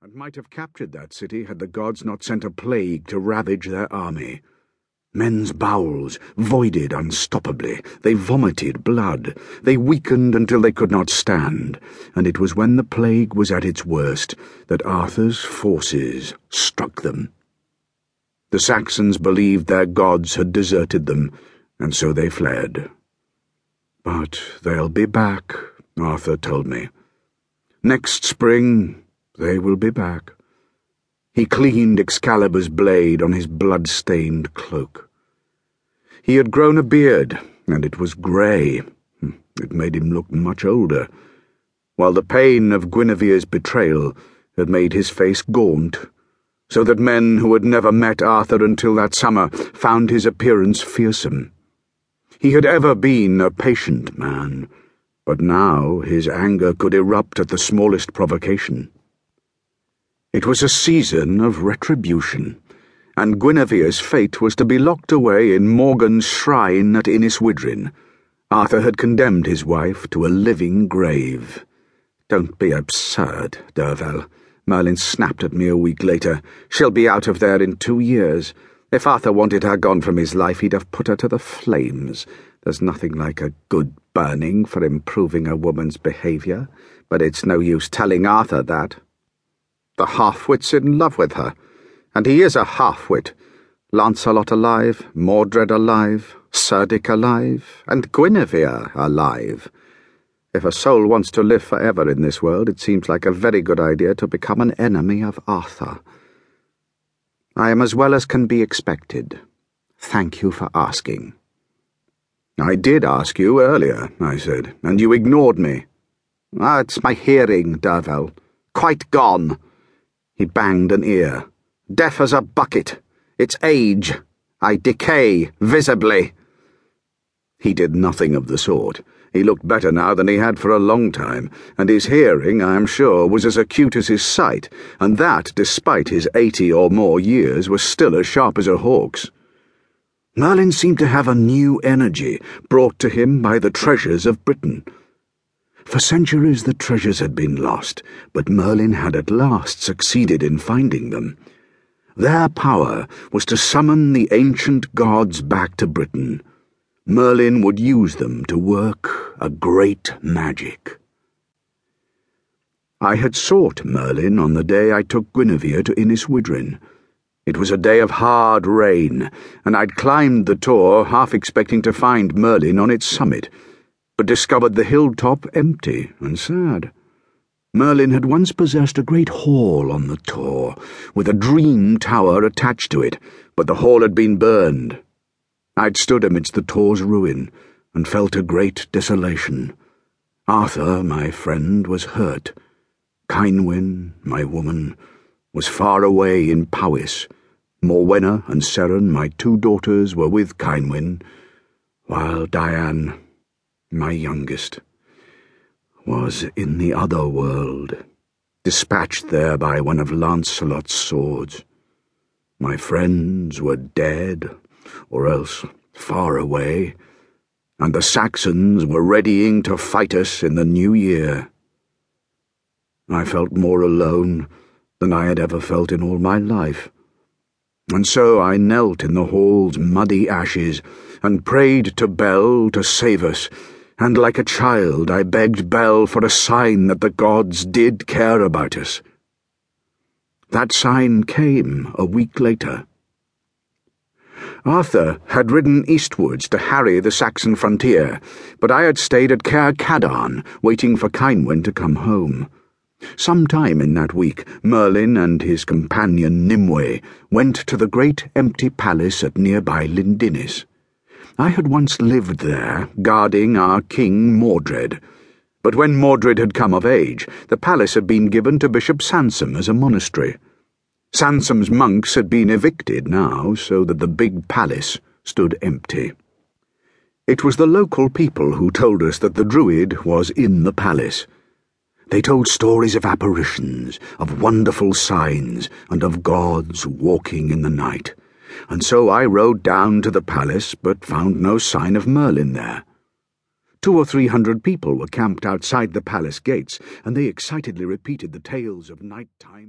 and might have captured that city had the gods not sent a plague to ravage their army. Men's bowels voided unstoppably. They vomited blood. They weakened until they could not stand, and it was when the plague was at its worst that Arthur's forces struck them. The Saxons believed their gods had deserted them, and so they fled. But they'll be back, Arthur told me. Next spring, they will be back. He cleaned Excalibur's blade on his blood-stained cloak. He had grown a beard, and it was grey. Hmm, it made him look much older, while the pain of Guinevere's betrayal had made his face gaunt, so that men who had never met Arthur until that summer found his appearance fearsome. He had ever been a patient man, but now his anger could erupt at the smallest provocation. It was a season of retribution, and Guinevere's fate was to be locked away in Morgan's shrine at Ynys Wydryn. Arthur had condemned his wife to a living grave. Don't be absurd, Derfel. Merlin snapped at me a week later. She'll be out of there in two years. If Arthur wanted her gone from his life, he'd have put her to the flames. There's nothing like a good burning for improving a woman's behaviour, but it's no use telling Arthur that. The half-wit's in love with her, and he is a half-wit. Lancelot alive, Mordred alive, Cerdic alive, and Guinevere alive. If a soul wants to live forever in this world, it seems like a very good idea to become an enemy of Arthur. I am as well as can be expected. Thank you for asking. I did ask you earlier, I said, and you ignored me. Ah, it's my hearing, Derfel. Quite gone. He banged an ear. Deaf as a bucket. It's age. I decay visibly. He did nothing of the sort. He looked better now than he had for a long time, and his hearing, I am sure, was as acute as his sight, and that, despite his eighty or more years, was still as sharp as a hawk's. Merlin seemed to have a new energy brought to him by the treasures of Britain. For centuries the treasures had been lost, but Merlin had at last succeeded in finding them. Their power was to summon the ancient gods back to Britain. Merlin would use them to work a great magic. I had sought Merlin on the day I took Guinevere to Ynys Wydryn. It was a day of hard rain, and I'd climbed the tor half expecting to find Merlin on its summit but discovered the hilltop empty and sad. Merlin had once possessed a great hall on the tor, with a dream tower attached to it, but the hall had been burned. I'd stood amidst the tor's ruin and felt a great desolation. Arthur, my friend, was hurt. Ceinwyn, my woman, was far away in Powys. Morwenna and Seren, my two daughters, were with Ceinwyn, while Dian my youngest, was in the other world, dispatched there by one of Lancelot's swords. My friends were dead, or else far away, and the Saxons were readying to fight us in the new year. I felt more alone than I had ever felt in all my life. And so I knelt in the hall's muddy ashes and prayed to Bel to save us and like a child I begged Bel for a sign that the gods did care about us. That sign came a week later. Arthur had ridden eastwards to harry the Saxon frontier, but I had stayed at Caer Cadarn, waiting for Ceinwyn to come home. Some time in that week, Merlin and his companion Nimue went to the great empty palace at nearby Lindinis. I had once lived there, guarding our king Mordred. But when Mordred had come of age, the palace had been given to Bishop Sansum as a monastery. Sansum's monks had been evicted now, so that the big palace stood empty. It was the local people who told us that the Druid was in the palace. They told stories of apparitions, of wonderful signs, and of gods walking in the night and so I rode down to the palace, but found no sign of Merlin there. Two or three hundred people were camped outside the palace gates, and they excitedly repeated the tales of night time.